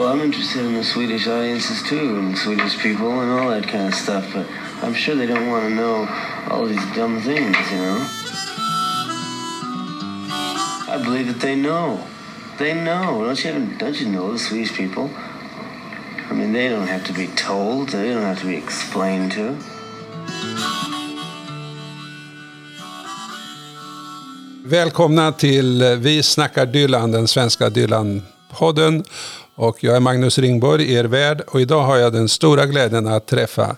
Well, I'm interested in the Swedish audiences too, and Swedish people and all that kind of stuff, but I'm sure they don't want to know all these dumb things, you know? I believe that they know. They know. Don't you, don't you know the Swedish people? I mean, they don't have to be told. They don't have to be explained to. Välkomna till eh, Vi snackar Dylan, den svenska Dylan-podden. Och jag är Magnus Ringborg, er värd. Och idag har jag den stora glädjen att träffa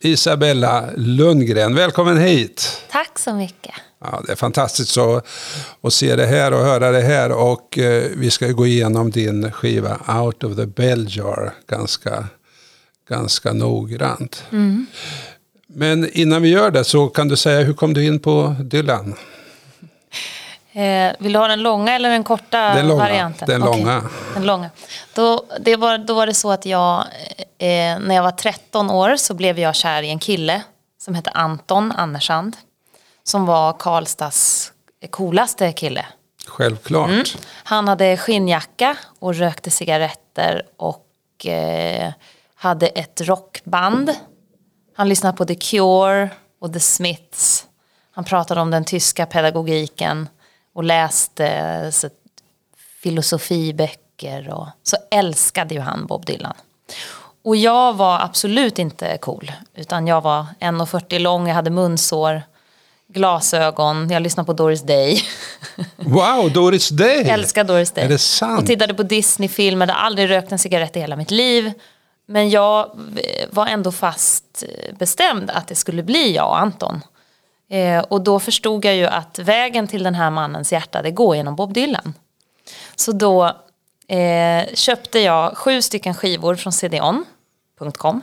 Isabella Lundgren. Välkommen hit! Tack så mycket. Ja, det är fantastiskt att, att se det här och höra det här. Och eh, vi ska gå igenom din skiva Out of the Bell Jar ganska, ganska noggrant. Mm. Men innan vi gör det så kan du säga hur kom du in på Dylan? Eh, vill du ha den långa eller den korta Den långa, varianten? den Okej, långa. Den långa. Då, det var, då var det så att jag, eh, när jag var 13 år så blev jag kär i en kille som hette Anton Annersand. Som var Karlstads coolaste kille. Självklart. Mm. Han hade skinnjacka och rökte cigaretter och eh, hade ett rockband. Han lyssnade på The Cure och The Smiths. Han pratade om den tyska pedagogiken och läste så, filosofiböcker. Och, så älskade ju han Bob Dylan. Och jag var absolut inte cool. Utan jag var 1,40 lång, jag hade munsår, glasögon, jag lyssnade på Doris Day. Wow, Doris Day! Jag älskar Doris Day. Är det sant? Och tittade på Disney-filmer, hade aldrig rökt en cigarett i hela mitt liv. Men jag var ändå fast bestämd att det skulle bli jag och Anton. Eh, och då förstod jag ju att vägen till den här mannens hjärta, det går genom Bob Dylan. Så då eh, köpte jag sju stycken skivor från cdon.com.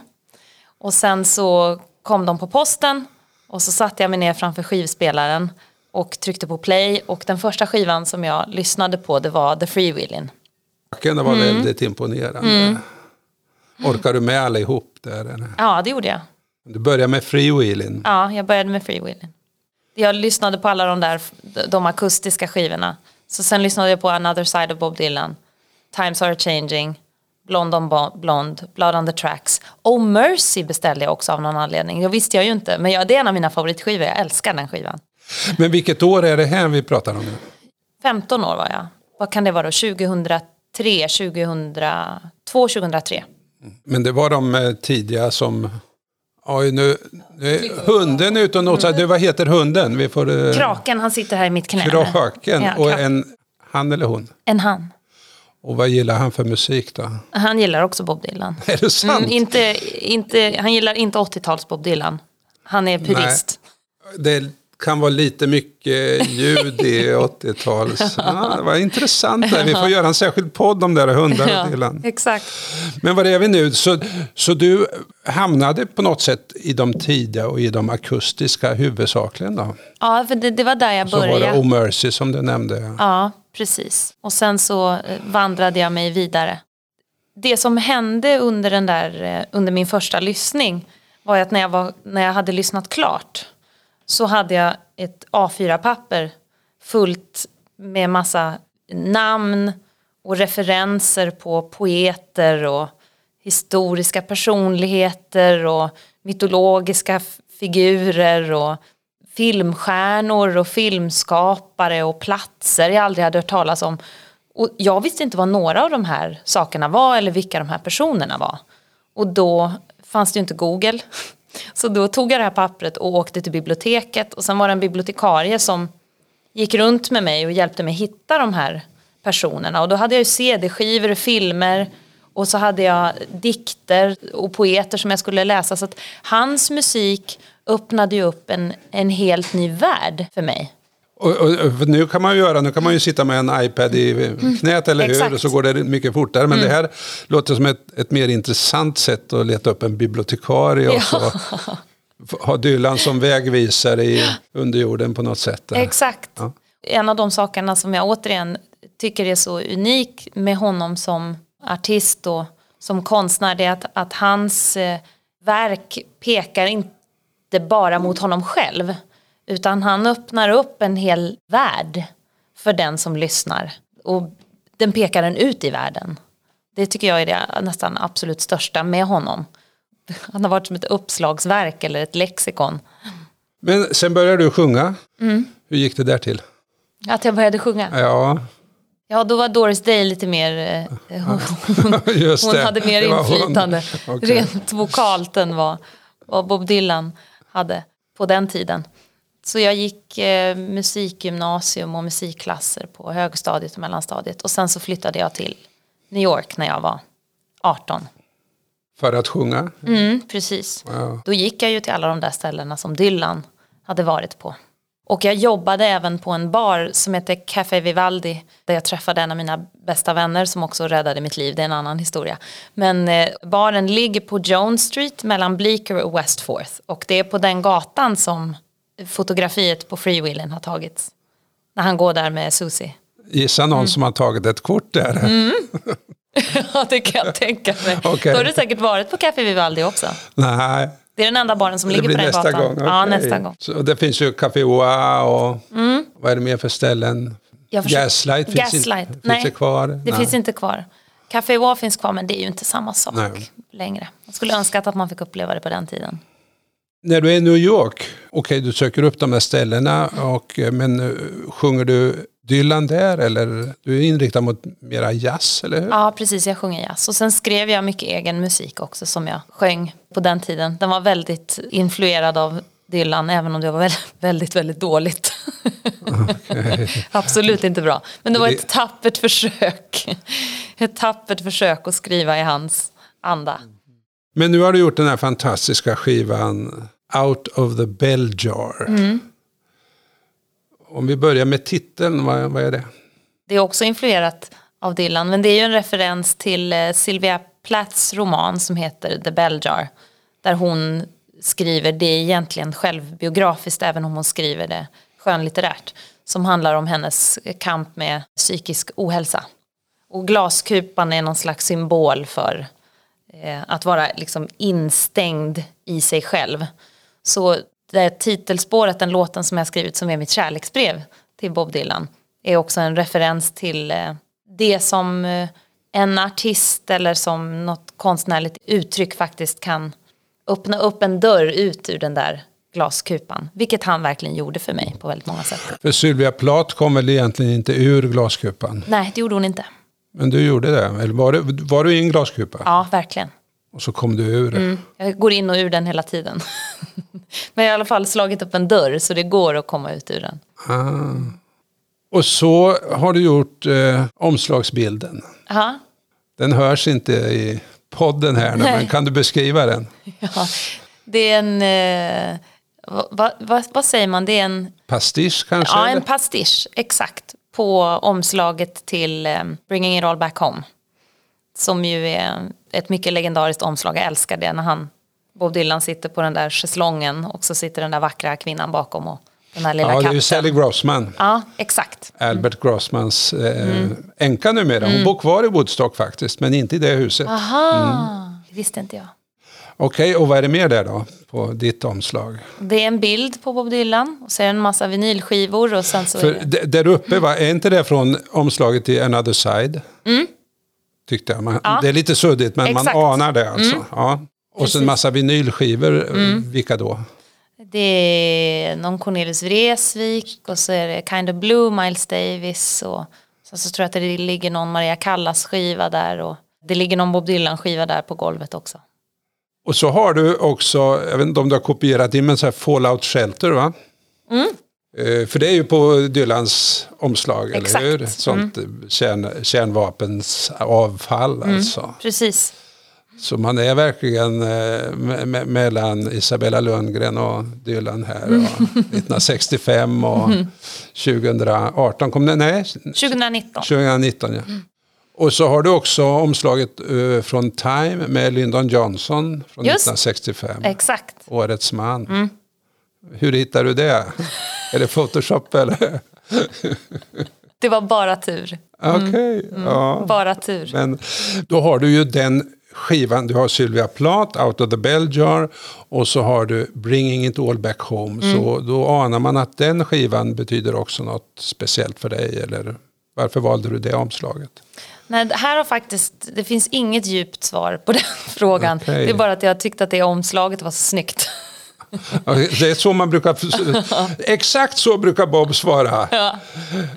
Och sen så kom de på posten och så satte jag mig ner framför skivspelaren och tryckte på play. Och den första skivan som jag lyssnade på det var The Free Willin'. Det var Mm. väldigt imponerande. Orkar du med allihop där? eller? Ja, det gjorde jag. Du börjar med freewheeling. Ja, jag började med Free Willin'. Jag lyssnade på alla de där de akustiska skivorna. Så sen lyssnade jag på Another Side of Bob Dylan, Times Are Changing, Blond on Blonde, Blood on the Tracks. Oh Mercy beställde jag också av någon anledning. Det visste jag ju inte, men jag, det är en av mina favoritskivor. Jag älskar den skivan. Men vilket år är det här vi pratar om nu? 15 år var jag. Vad kan det vara då? 2003, 2002, 2003. Men det var de eh, tidiga som... Oj, nu, nu är hunden ute och nosar. Du, vad heter hunden? Vi får... eh, Kraken, han sitter här i mitt knä. Kraken. Ja, och en... Han eller hon? En han. Och vad gillar han för musik då? Han gillar också Bob Dylan. Är det sant? Mm, inte, inte, han gillar inte 80-tals Bob Dylan. Han är purist. Det kan vara lite mycket ljud i 80-tals... Ja, det var intressant. Där. Vi får göra en särskild podd om det där hundar och Ja, exakt. Men vad är vi nu? Så, så du hamnade på något sätt i de tidiga och i de akustiska huvudsakligen då? Ja, för det, det var där jag Så var det började. Oh Mercy som du nämnde. Ja, precis. Och sen så eh, vandrade jag mig vidare. Det som hände under, den där, eh, under min första lyssning var att när jag, var, när jag hade lyssnat klart så hade jag ett A4-papper fullt med massa namn och referenser på poeter och historiska personligheter och mytologiska figurer och filmstjärnor och filmskapare och platser jag aldrig hade hört talas om. Och jag visste inte vad några av de här sakerna var eller vilka de här personerna var. Och då fanns det ju inte Google. Så då tog jag det här pappret och åkte till biblioteket och sen var det en bibliotekarie som gick runt med mig och hjälpte mig hitta de här personerna. Och då hade jag ju CD-skivor och filmer och så hade jag dikter och poeter som jag skulle läsa. Så att hans musik öppnade ju upp en, en helt ny värld för mig. Och, och, nu kan man ju göra, nu kan man ju sitta med en iPad i knät eller hur, Exakt. och så går det mycket fortare. Men det här låter som ett, ett mer intressant sätt att leta upp en bibliotekarie och så ha Dylan som vägvisare i underjorden på något sätt. där. Exakt. Ja. En av de sakerna som jag återigen tycker är så unik med honom som artist och som konstnär det är att, att hans eh, verk pekar inte bara mot honom själv utan han öppnar upp en hel värld för den som lyssnar och den pekar den ut i världen. Det tycker jag är det nästan absolut största med honom. Han har varit som ett uppslagsverk eller ett lexikon. Men sen började du sjunga. Hur gick det där till? Att jag började sjunga. Ja, Ja, då var Doris Day lite mer... Eh, hon, hon hade mer inflytande Okej. rent vokalt än vad, vad Bob Dylan hade på den tiden. Så jag gick eh, musikgymnasium och musikklasser på högstadiet och mellanstadiet. Och sen så flyttade jag till New York när jag var 18. För att sjunga? Mm, precis. Ja. Då gick jag ju till alla de där ställena som Dylan hade varit på. Och jag jobbade även på en bar som heter Café Vivaldi. Där jag träffade en av mina bästa vänner som också räddade mitt liv. Det är en annan historia. Men eh, baren ligger på Jones Street mellan Bleecker och West Fourth. Och det är på den gatan som fotografiet på Freewheelen har tagits. När han går där med Susie. Gissa någon som har tagit ett kort där. Mm. Ja, det kan jag tänka mig. Okej. Då har du säkert varit på Café Vivaldi också. Nej, Det är den enda baren som det ligger på den nästa gatan. gång. Ja, Okej. nästa gång. Så det finns ju Café Oa och vad är det mer för ställen? Gaslight, finns, Gaslight. Inte, finns Nej, det kvar? Det Nej. finns inte kvar. Café Wa finns kvar men det är ju inte samma sak Nej. längre. Jag skulle önska att man fick uppleva det på den tiden. När du är i New York, okej du söker upp de här ställena, och, men eh, sjunger du Dylan där eller du är inriktad mot mera jazz, eller hur? Ja precis, jag sjunger jazz. Och sen skrev jag mycket egen musik också som jag sjöng på den tiden. Den var väldigt influerad av Dylan även om det var väldigt, väldigt, väldigt dåligt. Absolut inte bra. Men det var ett tappert försök. Ett tappert försök att skriva i hans anda. Men nu har du gjort den här fantastiska skivan Out of the Bell Jar. Mm. Om vi börjar med titeln, vad, vad är det? Det är också influerat av Dylan, men det är ju en referens till eh, Sylvia Plaths roman som heter The Bell Jar. Där hon skriver, det är egentligen självbiografiskt även om hon skriver det skönlitterärt. Som handlar om hennes kamp med psykisk ohälsa. Och glaskupan är någon slags symbol för eh, att vara liksom instängd i sig själv. Så det titelspåret, den låten som jag skrivit som är mitt kärleksbrev till Bob Dylan är också en referens till eh, det som eh, en artist eller som något konstnärligt uttryck faktiskt kan öppna upp en dörr ut ur den där glaskupan. Vilket han verkligen gjorde för mig på väldigt många sätt. För Sylvia Plath kom väl egentligen inte ur glaskupan? Nej, det gjorde hon inte. Men du gjorde det? Eller var du, var du i en glaskupa? Ja, verkligen. Och så kom du ur det? Jag går in och ur den hela tiden. Men jag har i alla fall slagit upp en dörr så det går att komma ut ur den. Ah. Och så har du gjort eh, omslagsbilden. Aha. Den hörs inte i podden här nu, men kan du beskriva den? Ja, det är en... Eh, vad, vad, vad säger man? Det är en, Pastisch kanske? ja, eller? en pastisch, exakt. På omslaget till eh, Bringing It All Back Home. Som ju är ett mycket legendariskt omslag. Jag älskar det när han, Bob Dylan sitter på den där schäslongen och så sitter den där vackra kvinnan bakom och den här lilla ja, det är katten. ju Sally Grossman. Ja, exakt. Albert Grossmans eh, Mm. änka numera. Hon bor kvar i Woodstock faktiskt, men inte i det huset. Aha, det visste inte jag. Okej, och vad är det mer där då? På ditt omslag? Det är en bild på Bob Dylan och det en massa vinylskivor och sen så För det... där uppe, va, är inte det från omslaget till Another Side? Tyckte jag. Man, Ja. Det är lite suddigt, men Exakt. man anar det alltså. Ja. Och Precis. en massa vinylskivor. Vilka då? Det är någon Cornelis Vreeswijk och så är det Kind of Blue, Miles Davis och sen så tror jag att det ligger någon Maria Callas skiva där och det ligger någon Bob Dylan skiva där på golvet också. Och så har du också, jag vet inte om du har kopierat in, men så här Fallout Shelter va? Mm. Eh, För det är ju på Dylans omslag, Exakt. Mm. eller hur? Sånt kärn, kärnvapens avfall Mm. alltså. Precis. Så man är verkligen eh, me- me- mellan Isabella Lundgren och Dylan här. Mm. Och 1965 och 2018 kom det, nej, 2019. 2019 ja. Och så har du också omslaget eh, från Time med Lyndon Johnson från Just. 1965. Exakt. Årets man. Mm. Hur hittar du det? är det Photoshop eller? Det var bara tur. Okej, ja. Bara tur. Men då har du ju den skivan, du har Sylvia Plath, Out of the Bell Jar och så har du Bringing It All Back Home. Så då anar man att den skivan betyder också något speciellt för dig eller? Varför valde du det omslaget? Nej, här har faktiskt, det finns inget djupt svar på den frågan. Okej. Det är bara att jag tyckte att det omslaget var så snyggt. Ja, Det är så man brukar... Exakt så brukar Bob svara.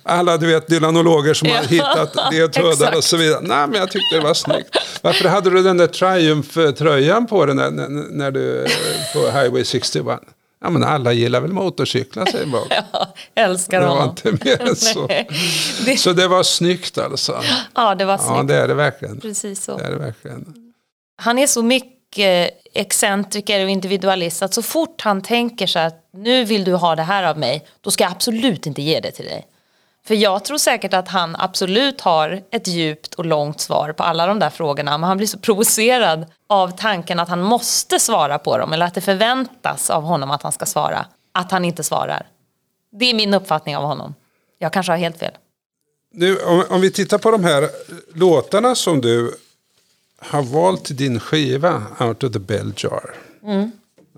Alla du vet dylanologer som har Ja, hittat ledtrådar och så vidare. Nej, men jag tyckte det var snyggt. Varför hade du den där Triumph-tröjan på dig när, när, när du på Highway 61? Ja, men alla gillar väl motorcyklar, säger Bob. Jag älskar Det var honom. inte mer än så. Det, Så det var snyggt alltså. ja, det var Ja, snyggt. det är det verkligen. Precis så. Det är det verkligen. Han är så mycket excentriker och individualist att så fort han tänker så att nu vill du ha det här av mig, då ska jag absolut inte ge det till dig. För jag tror säkert att han absolut har ett djupt och långt svar på alla de där frågorna, men han blir så provocerad av tanken att han måste svara på dem, eller att det förväntas av honom att han ska svara, att han inte svarar. Det är min uppfattning av honom. Jag kanske har helt fel. Nu, om, om vi tittar på de här låtarna som du har valt till din skiva Out of the Bell Jar.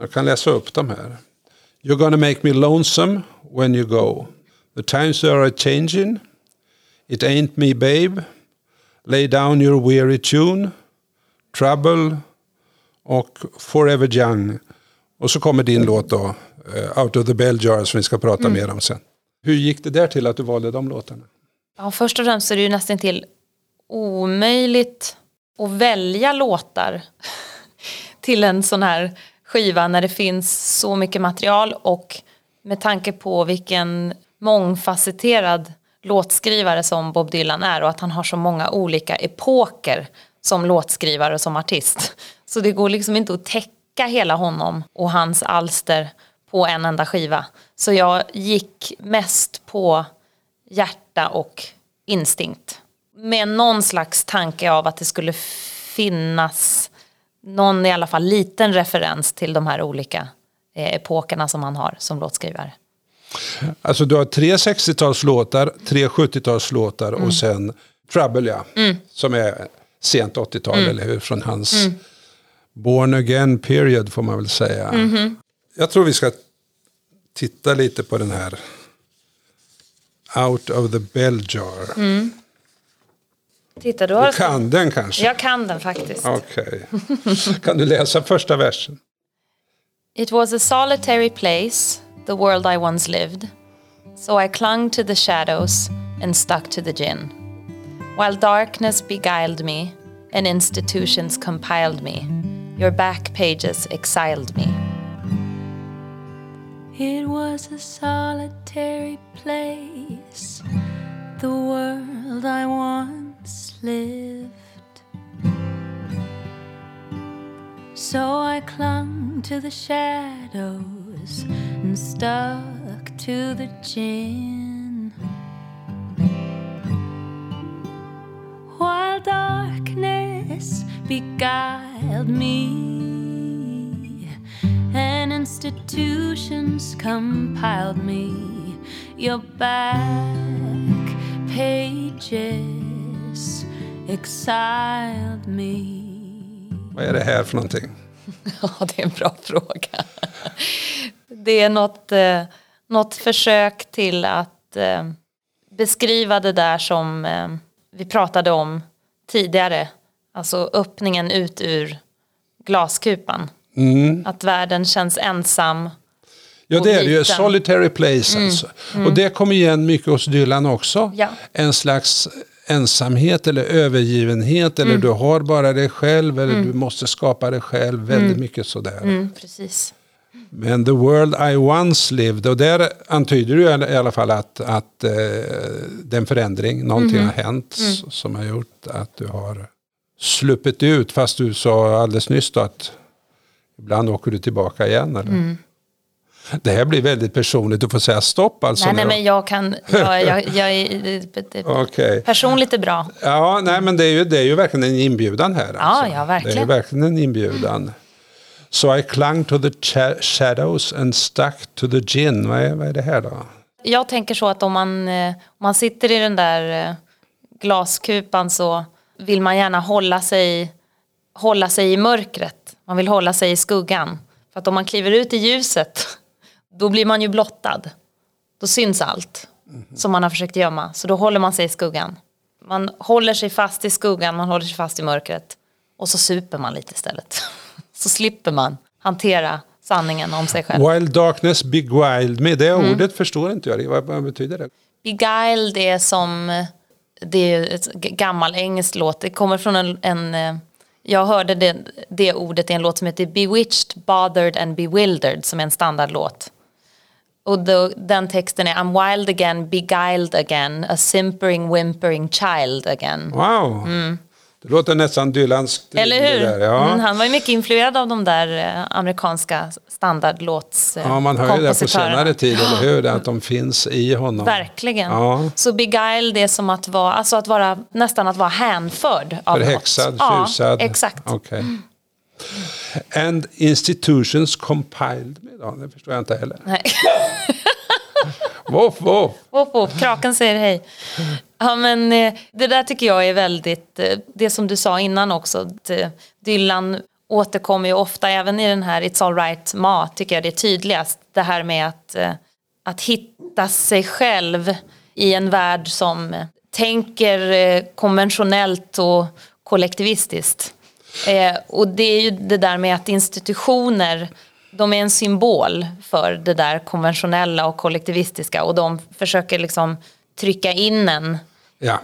Jag kan läsa upp dem här. You're gonna make me lonesome when you go. The times are changing. It ain't me babe. Lay down your weary tune. Trouble och Forever Young. Och så kommer din låt då, eh, Out of the Bell Jar som vi ska prata mer om sen. Hur gick det där till att du valde de låtarna? Ja, först och främst är det ju nästan till omöjligt att välja låtar till en sån här skiva när det finns så mycket material och med tanke på vilken mångfacetterad låtskrivare som Bob Dylan är och att han har så många olika epoker som låtskrivare och som artist. Så det går liksom inte att täcka hela honom och hans alster på en enda skiva. Så jag gick mest på hjärta och instinkt. Med någon slags tanke av att det skulle finnas någon i alla fall liten referens till de här olika eh, epokerna som han har som låtskrivare. Alltså du har tre 60-talslåtar, tre 70-talslåtar och sen Trouble ja. Som är sent 80-tal eller hur? Från hans Born Again period får man väl säga. Jag tror vi ska titta lite på den här Out of the Bell Jar. Titta, du har... Du kan den kanske? Jag kan den faktiskt. Okej. Kan du läsa första versen? It was a solitary place, the world I once lived. So I clung to the shadows and stuck to the gin. While darkness beguiled me and institutions compiled me, your back pages exiled me. It was a solitary place, the world I once lived. So I clung to the shadows and stuck to the gin. While darkness beguiled me and institutions compiled me, your back pages exiled me. Vad är det här för någonting? Ja, det är en bra fråga. Det är något, eh, något försök till att eh, beskriva det där som eh, vi pratade om tidigare. Alltså öppningen ut ur glaskupan. Att världen känns ensam. Ja, det är det ju. Solitary place alltså. Och det kommer igen mycket hos Dylan också. Ja. En slags ensamhet eller övergivenhet. Eller du har bara dig själv. Eller du måste skapa dig själv. Väldigt mycket sådär. Mm, precis. Men the world I once lived. Och där antyder du i alla fall att, att eh, det är en förändring. Någonting har hänt s- som har gjort att du har sluppit ut. Fast du sa alldeles nyss då att ibland åker du tillbaka igen. Eller? Det här blir väldigt personligt. Du får säga stopp alltså. Nej, nej, men jag kan... Jag, jag, jag, är- Okej. Personligt är bra. Ja, nej men det är, ju, det är ju verkligen en inbjudan här. Alltså. ja, verkligen. Det är ju verkligen en inbjudan. So I clung to the shadows and stuck to the gin. Vad är, vad är det här då? Jag tänker så att om man, eh, om man sitter i den där eh, glaskupan så vill man gärna hålla sig, hålla sig i mörkret. Man vill hålla sig i skuggan. För att om man kliver ut i ljuset då blir man ju blottad. Då syns allt. som man har försökt gömma. Så då håller man sig i skuggan. Man håller sig fast i skuggan, man håller sig fast i mörkret. Och så super man lite istället. Så slipper man hantera sanningen om sig själv. Wild Darkness Beguiled Me, det Mm. ordet förstår inte jag. Vad, vad betyder det? Beguiled är som, det är ett gammal engelskt låt. Det kommer från en, en eh, jag hörde det, det ordet i en låt som heter Bewitched, Bothered and Bewildered som är en standardlåt. Och då, den texten är I'm wild again, beguiled again, a simpering, whimpering child again. Wow! Det låter nästan Dylanskt. Mm. Eller det hur? Där, ja. mm, han var ju mycket influerad av de där eh, amerikanska standardlåts eh, ja, man hör ju det på senare tid, eller hur? Att de finns i honom. Verkligen. Ja. Så beguiled är som att vara, alltså att vara, nästan att vara hänförd av Förhäxad, något. Ja, tjusad. exakt. Okej. And institutions compiled me då? Det förstår jag inte heller. Nej. Woff, woff. Whoop, whoop, kraken säger hej. Ja, men, eh, det där tycker jag är väldigt, eh, det som du sa innan också, att, eh, Dylan återkommer ju ofta, även i den här It's alright Ma, tycker jag det är tydligast. Det här med att, att hitta sig själv i en värld som tänker konventionellt och kollektivistiskt. Och det är ju det där med att institutioner, de är en symbol för det där konventionella och kollektivistiska och de försöker liksom trycka in en Ja.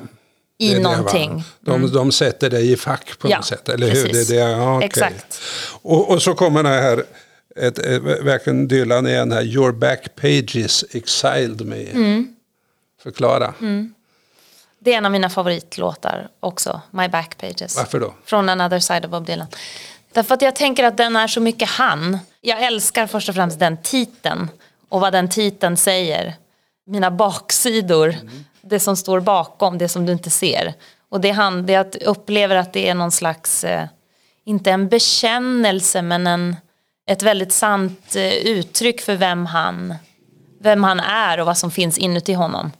i är det, någonting. De, de sätter dig i fack på Ja, något sätt, eller hur? Det är det, ja, okej. Exakt. Och, och så kommer det här, ett, ett, verkligen Dylan igen här, Your back pages exiled me. Mm. Förklara. Det är en av mina favoritlåtar också, My Back Pages. Varför då? Från Another Side of Bob Dylan. Därför att jag tänker att den är så mycket han. Jag älskar först och främst den titeln och vad den titeln säger. Mina baksidor, det som står bakom, det som du inte ser. Och det är han, det jag upplever att det är någon slags, eh, inte en bekännelse men en, ett väldigt sant eh, uttryck för vem han, vem han är och vad som finns inuti honom.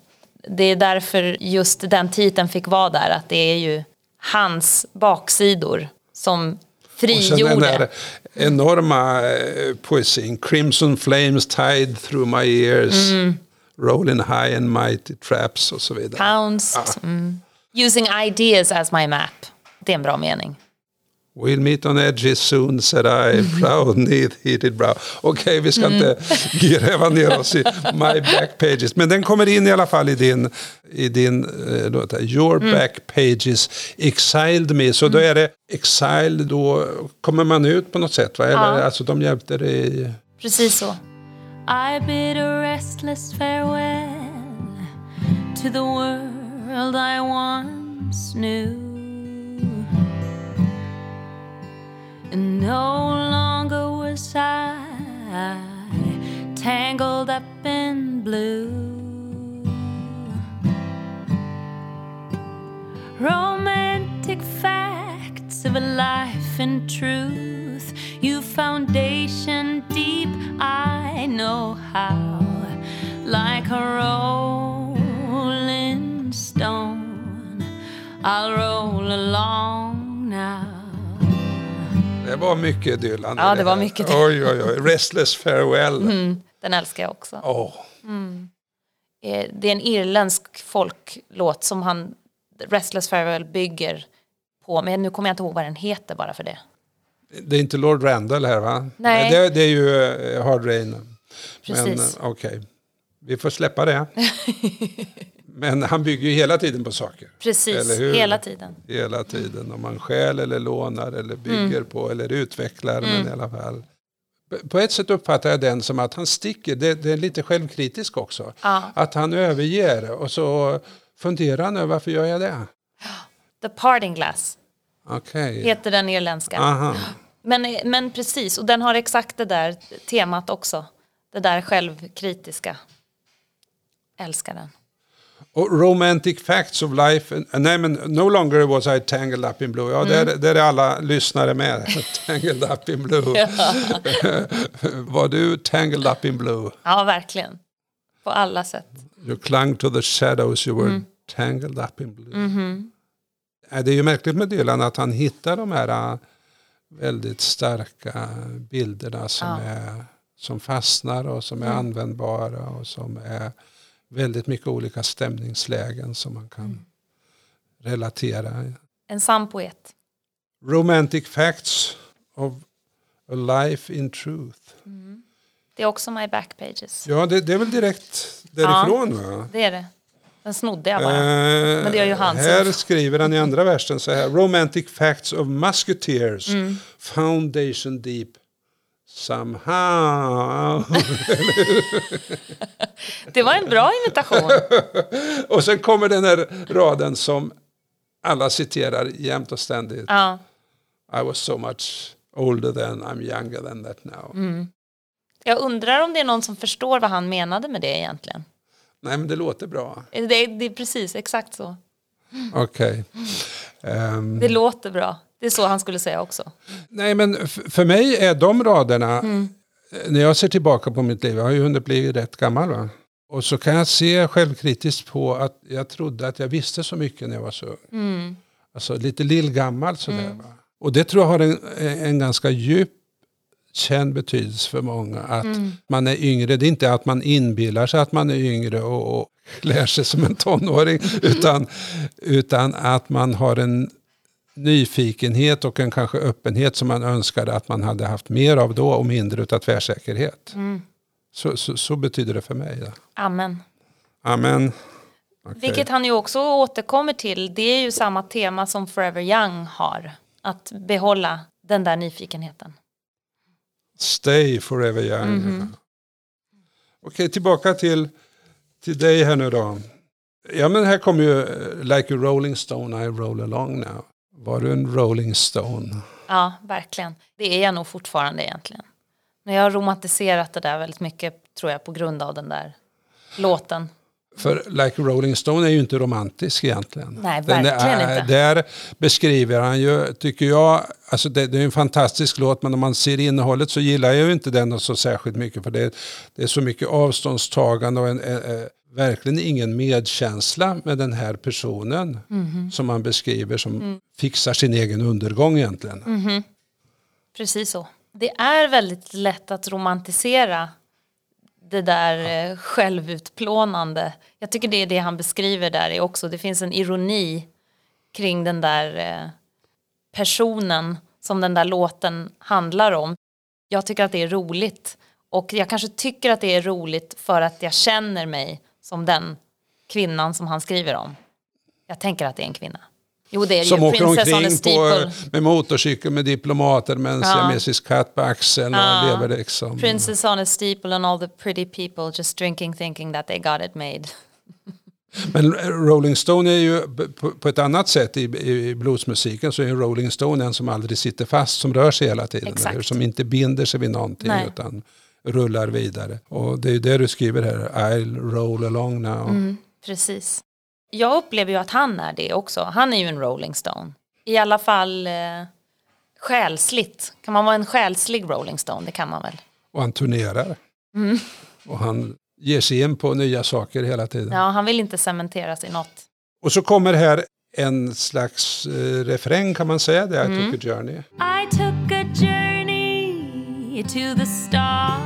Det är därför just den titeln fick vara där, att det är ju hans baksidor som Och sen den frigjorde. där enorma eh, poesin, Crimson flames tied through my ears, Mm. Rolling high and mighty traps och så vidare. Pounced. Mm. Using ideas as my map. Det är en bra mening. We'll meet on edges soon, said I, proud neath heated brow. Okej, vi ska inte gräva ner oss i my back pages. Men den kommer in i alla fall i din, i din eh, låt. Your back pages exiled me. Så då är det exiled, då kommer man ut på något sätt. Va? Eller, Ja. Alltså de hjälpte dig. Precis så. I bid a restless farewell to the world I once knew. And no longer was I tangled up in blue. Romantic facts of a life in truth. You foundation deep, I know how. Like a rolling stone, I'll roll along now. Det var mycket Dylan. i Ja, det var mycket. Oj, oj, oj. Restless farewell. Den älskar jag också. Åh. Eh, Det är en irländsk folklåt som han, Restless Farewell, bygger på. Men nu kommer jag inte ihåg vad den heter bara för det. Det är inte Lord Randall här va? Nej. Det, det är ju eh, Hard Rain. Men Precis. eh, okej, vi får släppa det. Men han bygger ju hela tiden på saker. Precis, Eller hur? hela tiden. Hela tiden. Om man stjäl eller lånar eller bygger Mm. på eller utvecklar. Men i alla fall. På ett sätt uppfattar jag den som att han sticker. Det, det är lite självkritisk också. Ja. Att han överger och så funderar han över varför gör jag det? The Parting Glass Okej. heter den irländska. Aha. Men, men precis, och den har exakt det där temat också. Det där självkritiska. Älskar den. Och romantic facts of life. Nej men no longer was I tangled up in blue. Ja, Mm. där, där är alla lyssnare med. tangled up in blue. Var du tangled up in blue? Ja, verkligen. På alla sätt. You clung to the shadows, you were Mm. tangled up in blue. Mm-hmm. Ja, Det är ju märkligt med Dylan att han hittar de här äh, väldigt starka bilderna som, Ja. är, som fastnar och som är Mm. användbara och som är väldigt mycket olika stämningslägen som man kan relatera. En sann poet. Romantic facts of a life in truth. Det är också My Backpages. Ja, det, det är väl direkt därifrån va? Det är det. Den snodde jag bara. Eh, Men det gör ju han, så- Här skriver han i andra versen så här. Romantic facts of musketeers. Mm. Foundation deep. Somehow. Det var en bra imitation. och sen kommer den här raden som alla citerar jämt och ständigt. Ja. I was so much older then, I'm younger than that now. Mm. Jag undrar om det är någon som förstår vad han menade med det egentligen. Nej men det låter bra. Det, det är precis exakt så. Okej. Ehm, Det låter bra. Det är så han skulle säga också. Nej, men för mig är de raderna, Mm. eh, när jag ser tillbaka på mitt liv, jag har ju hunnit bli rätt gammal va? Och så kan jag se självkritiskt på att jag trodde att jag visste så mycket när jag var så ung. Mm. Alltså lite lillgammal sådär va. Och det tror jag har en, en ganska djup känd betydelse för många. Att Mm. man är yngre, det är inte att man inbillar sig att man är yngre och, och lär sig som en tonåring. utan, utan att man har en nyfikenhet och en kanske öppenhet som man önskade att man hade haft mer av då och mindre utav tvärsäkerhet. Mm. Så, så, så betyder det för mig. Ja. Amen. Amen. Okej. Vilket han ju också återkommer till. Det är ju samma tema som Forever Young har. Att behålla den där nyfikenheten. Stay forever young. Mhm. Okej, tillbaka till, till dig här nu då. Ja men här kommer ju eh, Like a rolling stone I roll along now. Var du en rolling stone? Ja, verkligen. Det är jag nog fortfarande egentligen. Men jag har romantiserat det där väldigt mycket tror jag på grund av den där låten. För Like rolling stone är ju inte romantisk egentligen. Nej, verkligen är, inte. Där beskriver han ju, tycker jag, alltså det, det är en fantastisk låt men om man ser innehållet så gillar jag ju inte den så särskilt mycket för det, det är så mycket avståndstagande och en, en, en, verkligen ingen medkänsla med den här personen Mhm. som man beskriver som Mm. fixar sin egen undergång egentligen. Precis så. Det är väldigt lätt att romantisera det där eh, självutplånande. Jag tycker det är det han beskriver där är också. Det finns en ironi kring den där eh, personen som den där låten handlar om. Jag tycker att det är roligt. Och jag kanske tycker att det är roligt för att jag känner mig som den kvinnan som han skriver om. Jag tänker att det är en kvinna. Jo, det är Som ju. åker Princess omkring på, med motorcykel med diplomater med en Ja. siamesisk katt på axeln Ja. och lever liksom. Princess on a steeple and all the pretty people just drinking thinking that they got it made. Men Rolling Stone är ju på, på ett annat sätt i, i bluesmusiken så är Rolling Stone en som aldrig sitter fast, som rör sig hela tiden. Exakt. Eller, som inte binder sig vid någonting Nej. utan rullar vidare. Och det är det du skriver här, I'll roll along now. Mm. Precis. Jag upplever ju att han är det också. Han är ju en Rolling Stone. I alla fall eh, själsligt. Kan man vara en själslig Rolling Stone? Det kan man väl. Och han turnerar. Mm. Och han ger sig in på nya saker hela tiden. Ja, han vill inte cementeras i något. Och så kommer här en slags eh, refräng kan man säga, det är I took a journey. I took a journey to the stars.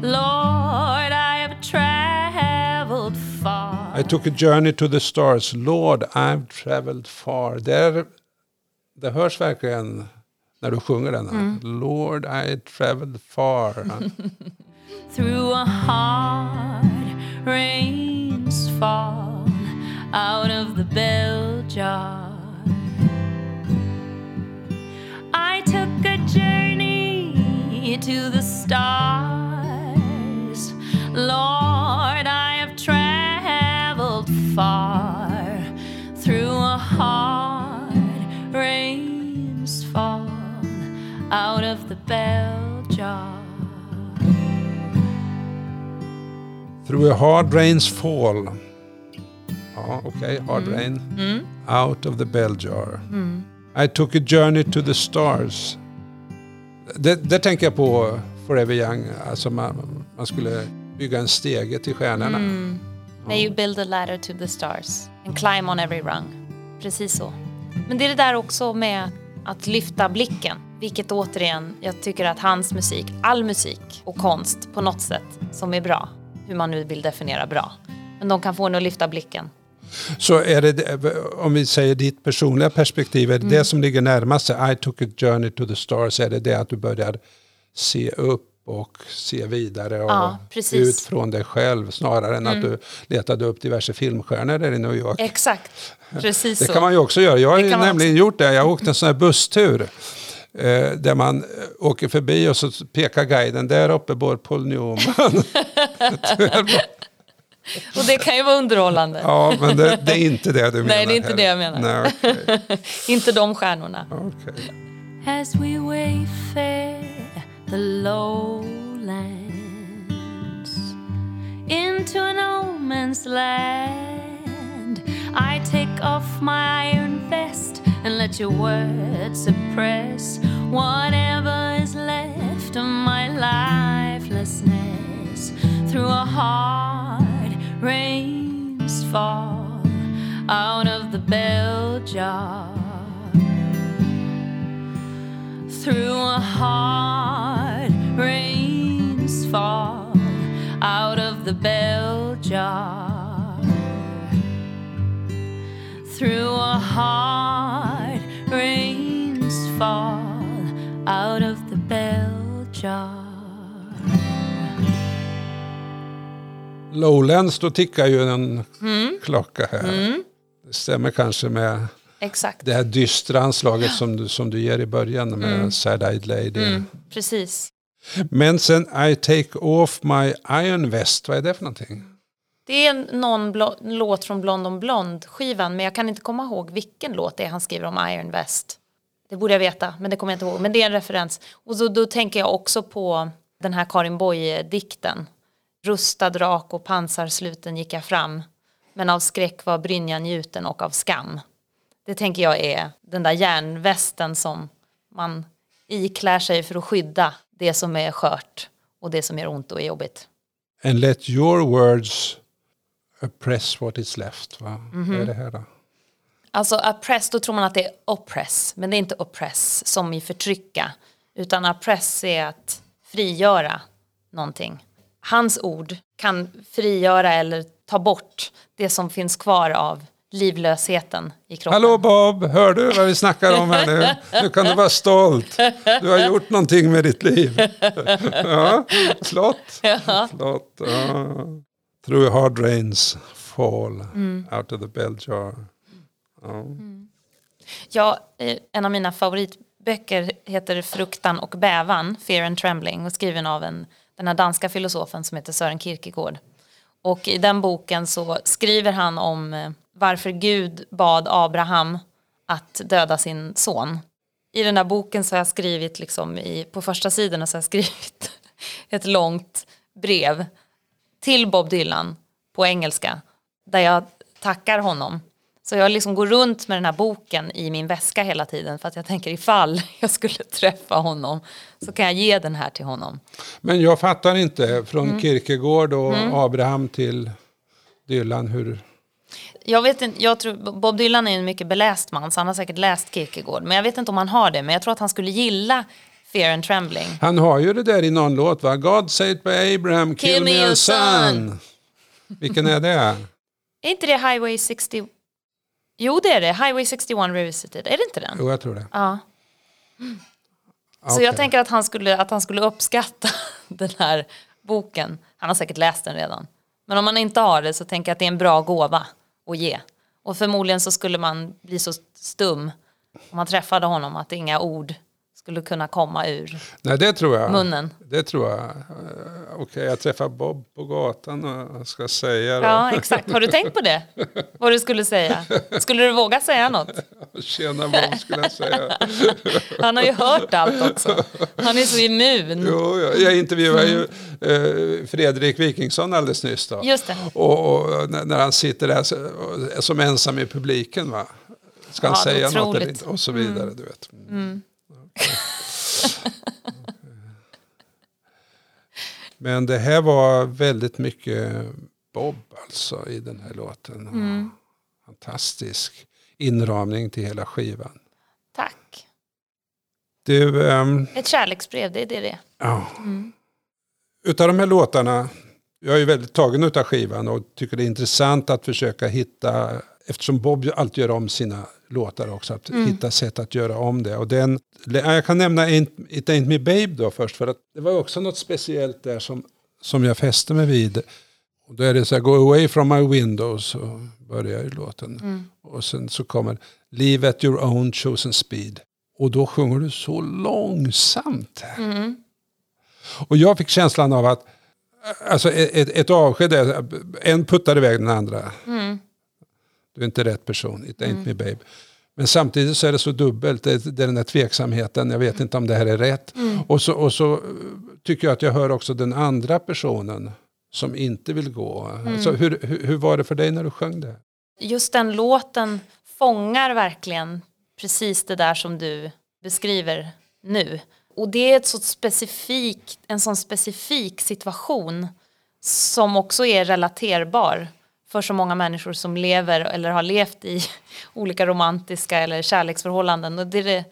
Lord, I have traveled far. I took a journey to the stars, Lord I've traveled far. Där, det hörs verkligen när du sjunger den. Mm. Lord I traveled far. Through a hard rain's fall out of the bell jar. I took a journey to the stars. Lord, I have traveled far through a hard rain's fall out of the bell jar. Through a hard rain's fall. Ah, ja, okej, hard mm. rain. Mm. Out of the bell jar. Mm. I took a journey to the stars. Det, det tänker jag på Forever Young. Alltså man, man skulle bygga en stege till stjärnorna. May you build a ladder to the stars and climb on every rung. Precis så. Men det är det där också med att lyfta blicken. Vilket återigen, jag tycker att hans musik, all musik och konst på något sätt som är bra. hur man nu vill definiera bra. Men de kan få en att lyfta blicken. Så är det, om vi säger ditt personliga perspektiv, är det Mm. det som ligger närmast? I took a journey to the stars. Är det det att du börjar se upp och se vidare och Ja. Mm. ut från dig själv snarare än att du letade upp diverse filmstjärnor där i New York? Exakt, precis Det så. kan man ju också göra. Jag har ju nämligen gjort det. Jag har åkt en sån här busstur. Eh, där man eh, åker förbi och så pekar guiden, där uppe bor Paul Newman. Och det kan ju vara underhållande. ja, men det, det är inte det du menar. Nej, det är inte här. det jag menar. Nej, okej. Inte de stjärnorna. okej. as we wayfare the lowlands into an old man's land. I take off my iron vest and let your words suppress whatever is left of my lifelessness. Through a hard rains fall out of the bell jar. Through a heart rains fall out of the bell jar. Through a hard rains fall out of the bell jar Lowlands, då tickar ju en Mm. klocka här. Det stämmer kanske med Exakt, det här dystra anslaget som du, som du ger i början med Mm. Sad-Eyed Lady. precis. Men sen I take off my iron vest, vad är det för någonting? Det är någon låt från Blond on Blond skivan men jag kan inte komma ihåg vilken låt det är han skriver om Iron Vest. Det borde jag veta men det kommer jag inte ihåg. Men det är en referens. Och så, då tänker jag också på den här Karin Boye-dikten. Rustad rak och pansarsluten gick jag fram. Men av skräck var brynjan gjuten och av skam. Det tänker jag är den där järnvästen som man iklär sig för att skydda det som är skört och det som gör ont och är jobbigt. And let your words oppress what is left. Va? Mhm. Vad är det här då? Alltså oppress, då tror man att det är oppress. Men det är inte oppress som i förtrycka. Utan oppress är att frigöra någonting. Hans ord kan frigöra eller ta bort det som finns kvar av livlösheten i kroppen. Hallå Bob, hör du vad vi snackar om här nu? Nu kan du vara stolt. Du har gjort någonting med ditt liv. Ja, flott. flott. Ja. Through hard rains fall out of the bell jar. Ja. Ja, eh, en av mina favoritböcker heter Fruktan och bävan, Fear and Trembling, och skriven av en, den här danska filosofen som heter Sören Kierkegaard. Och i den boken så skriver han om eh, varför Gud bad Abraham att döda sin son. I den här boken så har jag skrivit, liksom i, på första sidorna så har jag skrivit ett långt brev till Bob Dylan på engelska där jag tackar honom. Så jag liksom går runt med den här boken i min väska hela tiden för att jag tänker ifall jag skulle träffa honom så kan jag ge den här till honom. Men jag fattar inte från Mm. Kierkegaard och Abraham till Dylan hur... Jag, vet inte, jag tror, Bob Dylan är en mycket beläst man så han har säkert läst Kierkegaard men jag vet inte om han har det men jag tror att han skulle gilla Fear and Trembling. Han har ju det där i någon låt va? God said by Abraham, kill, me a son. Vilken är det? Är inte det Highway 60? Jo det är det, Highway 61 Revisited, är det inte den? Jo, jag tror det. Ja. Så Okej. jag tänker att han, skulle, att han skulle uppskatta den här boken. Han har säkert läst den redan. Men om man inte har det så tänker jag att det är en bra gåva att ge. Och förmodligen så skulle man bli så stum om man träffade honom att inga ord skulle kunna komma ur. Nej, det tror jag. Munnen. Det tror jag. Eh, Okej, jag träffar Bob på gatan och ska säga då. Ja, exakt. Har du tänkt på det? Vad du skulle säga? Skulle du våga säga något? Tjena Bob skulle jag säga. Han har ju hört allt också. Han är så immun. jo, jag, jag intervjuade ju eh, Fredrik Wikingsson alldeles nyss. Då. Just det. Och, och när, han sitter där som ensam i publiken. Va? Ska han Ja, säga något eller inte? Och så vidare. Du vet. Men det här var väldigt mycket Bob alltså i den här låten. Mm. Fantastisk inramning till hela skivan. Tack. Du, ehm, Ett kärleksbrev, det är det det ja. Utav de här låtarna Jag är väldigt tagen av skivan och tycker det är intressant att försöka hitta, eftersom Bob alltid gör om sina låtar också, att hitta sätt att göra om det. Och den, jag kan nämna It Ain't Me Babe då först, för att det var också något speciellt där som, som jag fäste mig vid. Och då är det så här, Go away from my windows, så börjar ju låten. Och sen så kommer Leave at your own chosen speed. Och då sjunger du så långsamt. Och jag fick känslan av att alltså ett, ett avsked en puttar iväg den andra. Du är inte rätt person, it ain't me babe. Men samtidigt så är det så dubbelt, det, är den här tveksamheten, jag vet inte om det här är rätt. Och, så, och så eh, tycker jag att jag hör också den andra personen som inte vill gå. Alltså, hur, hur, hur var det för dig när du sjöng det? Just den låten fångar verkligen precis det där som du beskriver nu. Och det är ett så specifik, en sån specifik situation som också är relaterbar för så många människor som lever eller har levt i olika romantiska eller kärleksförhållanden. Och det är det,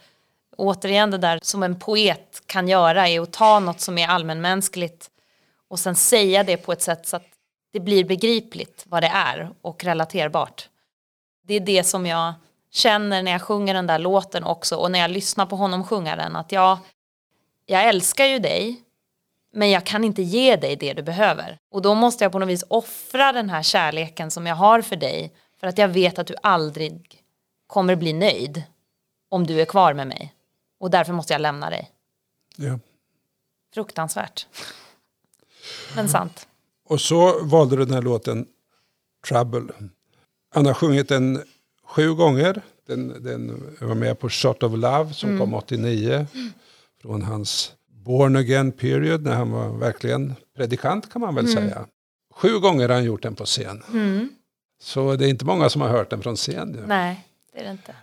återigen det där som en poet kan göra är att ta något som är allmänmänskligt och sen säga det på ett sätt så att det blir begripligt vad det är och relaterbart. Det är det som jag känner när jag sjunger den där låten också och när jag lyssnar på honom sjunga den att jag, jag älskar ju dig men jag kan inte ge dig det du behöver. Och då måste jag på något vis offra den här kärleken som jag har för dig för att jag vet att du aldrig kommer bli nöjd om du är kvar med mig. Och därför måste jag lämna dig. Ja. Fruktansvärt. Men sant. Och så valde du den här låten Trouble. Han har sjungit den sju gånger. Den, den var med på Shot of Love som kom 89. Från hans Born Again period när han var verkligen predikant kan man väl säga. Sju gånger har han gjort den på scen. Så det är inte många som har hört den från scen. ju. Nej, det är det inte.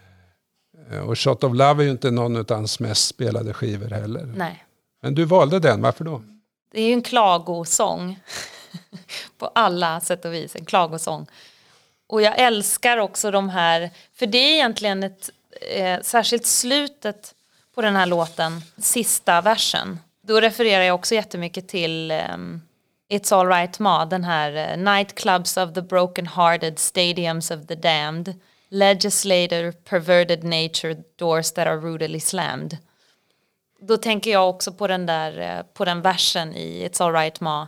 Och Shot of Love är ju inte någon av hans mest spelade skivor heller. Nej. Men du valde den, varför då? Det är ju en klagosång. på alla sätt och vis, en klagosång. Och jag älskar också de här, för det är egentligen ett, eh, särskilt slutet på den här låten, sista versen. Då refererar jag också jättemycket till um, It's alright Ma, den här eh, Nightclubs of the broken hearted, stadiums of the damned, legislator, perverted nature, doors that are rudely slammed. Då tänker jag också på den där, eh, på den versen i It's alright Ma.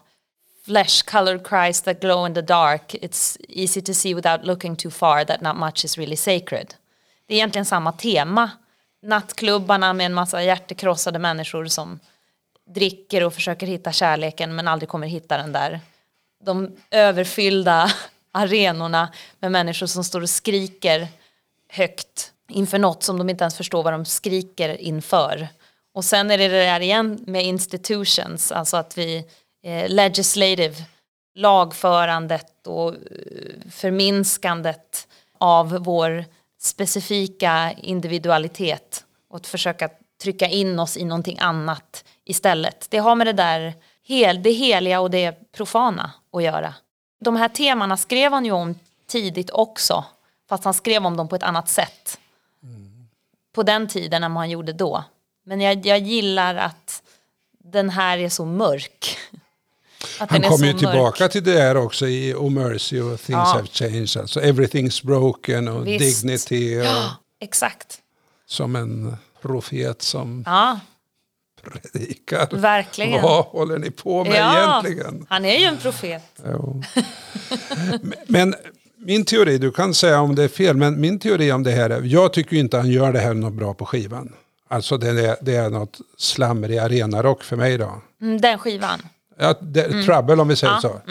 Flesh colored cries that glow in the dark. It's easy to see without looking too far that not much is really sacred. Det är egentligen samma tema. Nattklubbarna med en massa hjärtekrossade människor som dricker och försöker hitta kärleken men aldrig kommer hitta den där. De överfyllda arenorna med människor som står och skriker högt inför något som de inte ens förstår vad de skriker inför. Och sen är det det där igen med institutions, alltså att vi eh, legislative, lagförandet och eh, förminskandet av vår specifika individualitet och att försöka trycka in oss i någonting annat istället. Det har med det där hel, det heliga och det profana att göra. De här temana skrev han ju om tidigt också, fast han skrev om dem på ett annat sätt. På den tiden än vad han gjorde då. Men jag, jag gillar att den här är så mörk. Han kommer ju tillbaka till det här också i Oh Mercy och Things Ja. Have Changed. Alltså Everything's Broken och Visst. Dignity. Och Ja, exakt. Som en profet som Ja, predikar. verkligen. Vad håller ni på med ja, egentligen? han är ju en profet. Men min teori, du kan säga om det är fel, men min teori om det här är, jag tycker inte han gör det här något bra på skivan. Alltså det är, det är något slamrig arenarock för mig då. Mm, Den skivan. Ja, det, Trouble om vi säger så.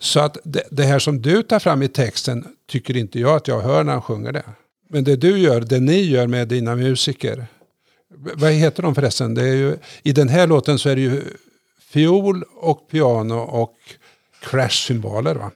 Så att det, det här som du tar fram i texten tycker inte jag att jag hör när han sjunger det. Men det du gör, det ni gör med dina musiker. Vad heter de förresten? Det är ju, I den här låten så är det ju fiol och piano och crash-symboler va?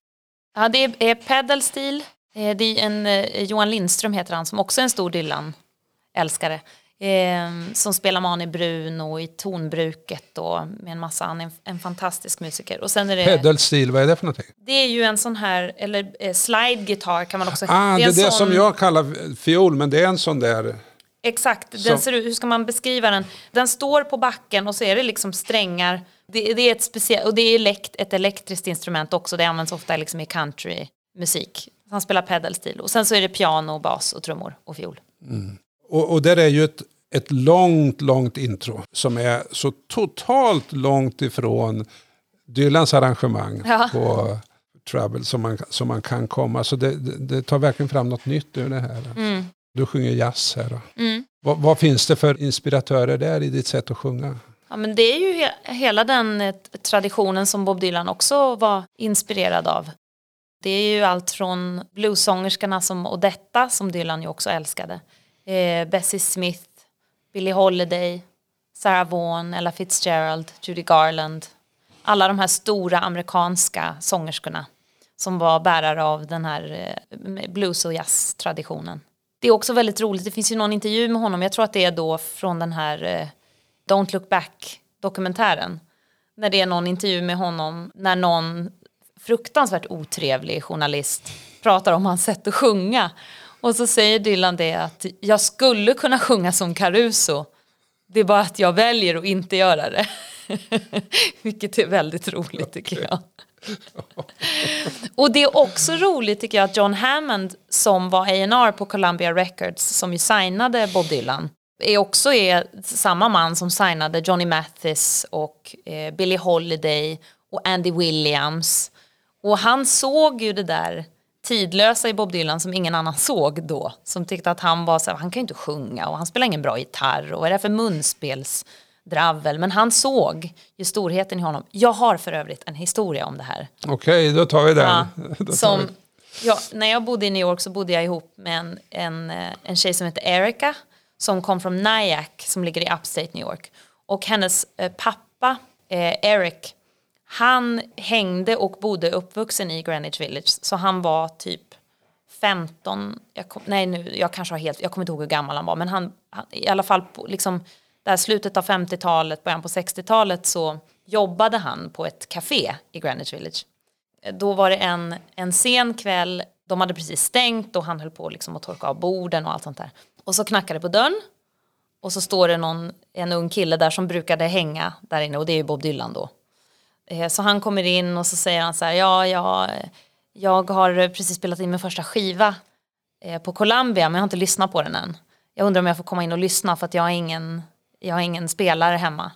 Ja, det är, är pedalstil. Eh, Det är en, eh, Johan Lindström heter han som också är en stor Dylan-älskare. Eh, som spelar Mani Brun och i tonbruket och med en massa, är en, en fantastisk musiker. Och sen är det, Pedal steel, vad är det för någonting? det är ju en sån här, eller eh, slide guitar kan man också Ah, det är en det sån- som jag kallar fiol, men det är en sån där... Exakt, den Som- ser ut, hur ska man beskriva den? Den står på backen och så är det liksom strängar. Det, det är ett speciellt, och det är elekt, ett elektriskt instrument också, det används ofta liksom i countrymusik. Han spelar pedalstil och sen så är det piano, bas och trummor och fiol. Och, och där är ju ett, ett långt, långt intro som är så totalt långt ifrån Dylans arrangemang Ja. på Trouble som man, som man kan komma. Så det, det, det tar verkligen fram något nytt ur det här. Du sjunger jazz här. Då. Vad, vad finns det för inspiratörer där i ditt sätt att sjunga? Ja, men det är ju he- hela den eh, traditionen som Bob Dylan också var inspirerad av. Det är ju allt från bluesångerskorna som Odetta, som Dylan ju också älskade, eh, Bessie Smith, Billie Holiday, Sarah Vaughan, Ella Fitzgerald, Judy Garland. Alla de här stora amerikanska sångerskorna som var bärare av den här eh, blues och jazz-traditionen. Det är också väldigt roligt, det finns ju någon intervju med honom, jag tror att det är då från den här eh, Don't look back dokumentären. När det är någon intervju med honom när någon fruktansvärt otrevlig journalist pratar om hans sätt att sjunga. Och så säger Dylan det att jag skulle kunna sjunga som Caruso. Det är bara att jag väljer att inte göra det. Vilket är väldigt roligt tycker jag. Och det är också roligt tycker jag att John Hammond som var A&R på Columbia Records som ju signade Bob Dylan är också är samma man som signade Johnny Mathis och eh, Billie Holiday och Andy Williams. Och han såg ju det där tidlösa i Bob Dylan som ingen annan såg då. Som tyckte att han var så här, han kan ju inte sjunga och han spelar ingen bra gitarr och vad är det för munspelsdravel. Men han såg ju storheten i honom. Jag har för övrigt en historia om det här. Okej, då tar vi den. Ja, som, vi- ja, när jag bodde i New York så bodde jag ihop med en, en, eh, en tjej som heter Erica som kom från Nyack som ligger i upstate New York. Och hennes eh, pappa, eh, Eric, han hängde och bodde uppvuxen i Greenwich Village. Så han var typ 15, jag kom, nej nu, jag kanske har helt, jag kommer inte ihåg hur gammal han var, men han, han i alla fall på, liksom, där slutet av 50-talet, början på 60-talet så jobbade han på ett café i Greenwich Village. Då var det en, en sen kväll, de hade precis stängt och han höll på liksom att torka av borden och allt sånt där. Och så knackade det på dörren och så står det någon, en ung kille där som brukade hänga där inne och det är ju Bob Dylan då. Eh, så han kommer in och så säger han så här, ja, jag, jag har precis spelat in min första skiva eh, på Columbia men jag har inte lyssnat på den än. Jag undrar om jag får komma in och lyssna för att jag har ingen, jag har ingen spelare hemma.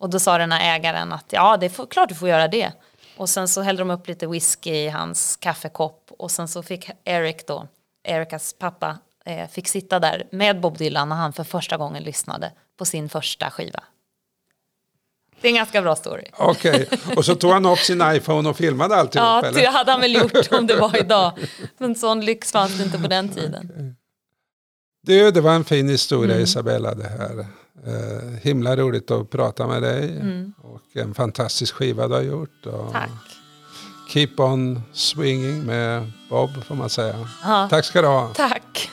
Och då sa den här ägaren att ja, det är klart du får göra det. Och sen så hällde de upp lite whisky i hans kaffekopp och sen så fick Eric då, Ericas pappa, eh, fick sitta där med Bob Dylan när han för första gången lyssnade på sin första skiva. Det är en ganska bra story. Okej, och så tog han upp sin iPhone och filmade alltihop? Ja, eller? det hade han väl gjort om det var idag. Men sån lyx fanns det inte på den tiden. Du, det var en fin historia Mm. Isabella det här. Eh, himla roligt att prata med dig. Och en fantastisk skiva du har gjort. Mm. Tack. Keep on swinging med Bob får man säga. Ja. Tack ska du ha. Tack.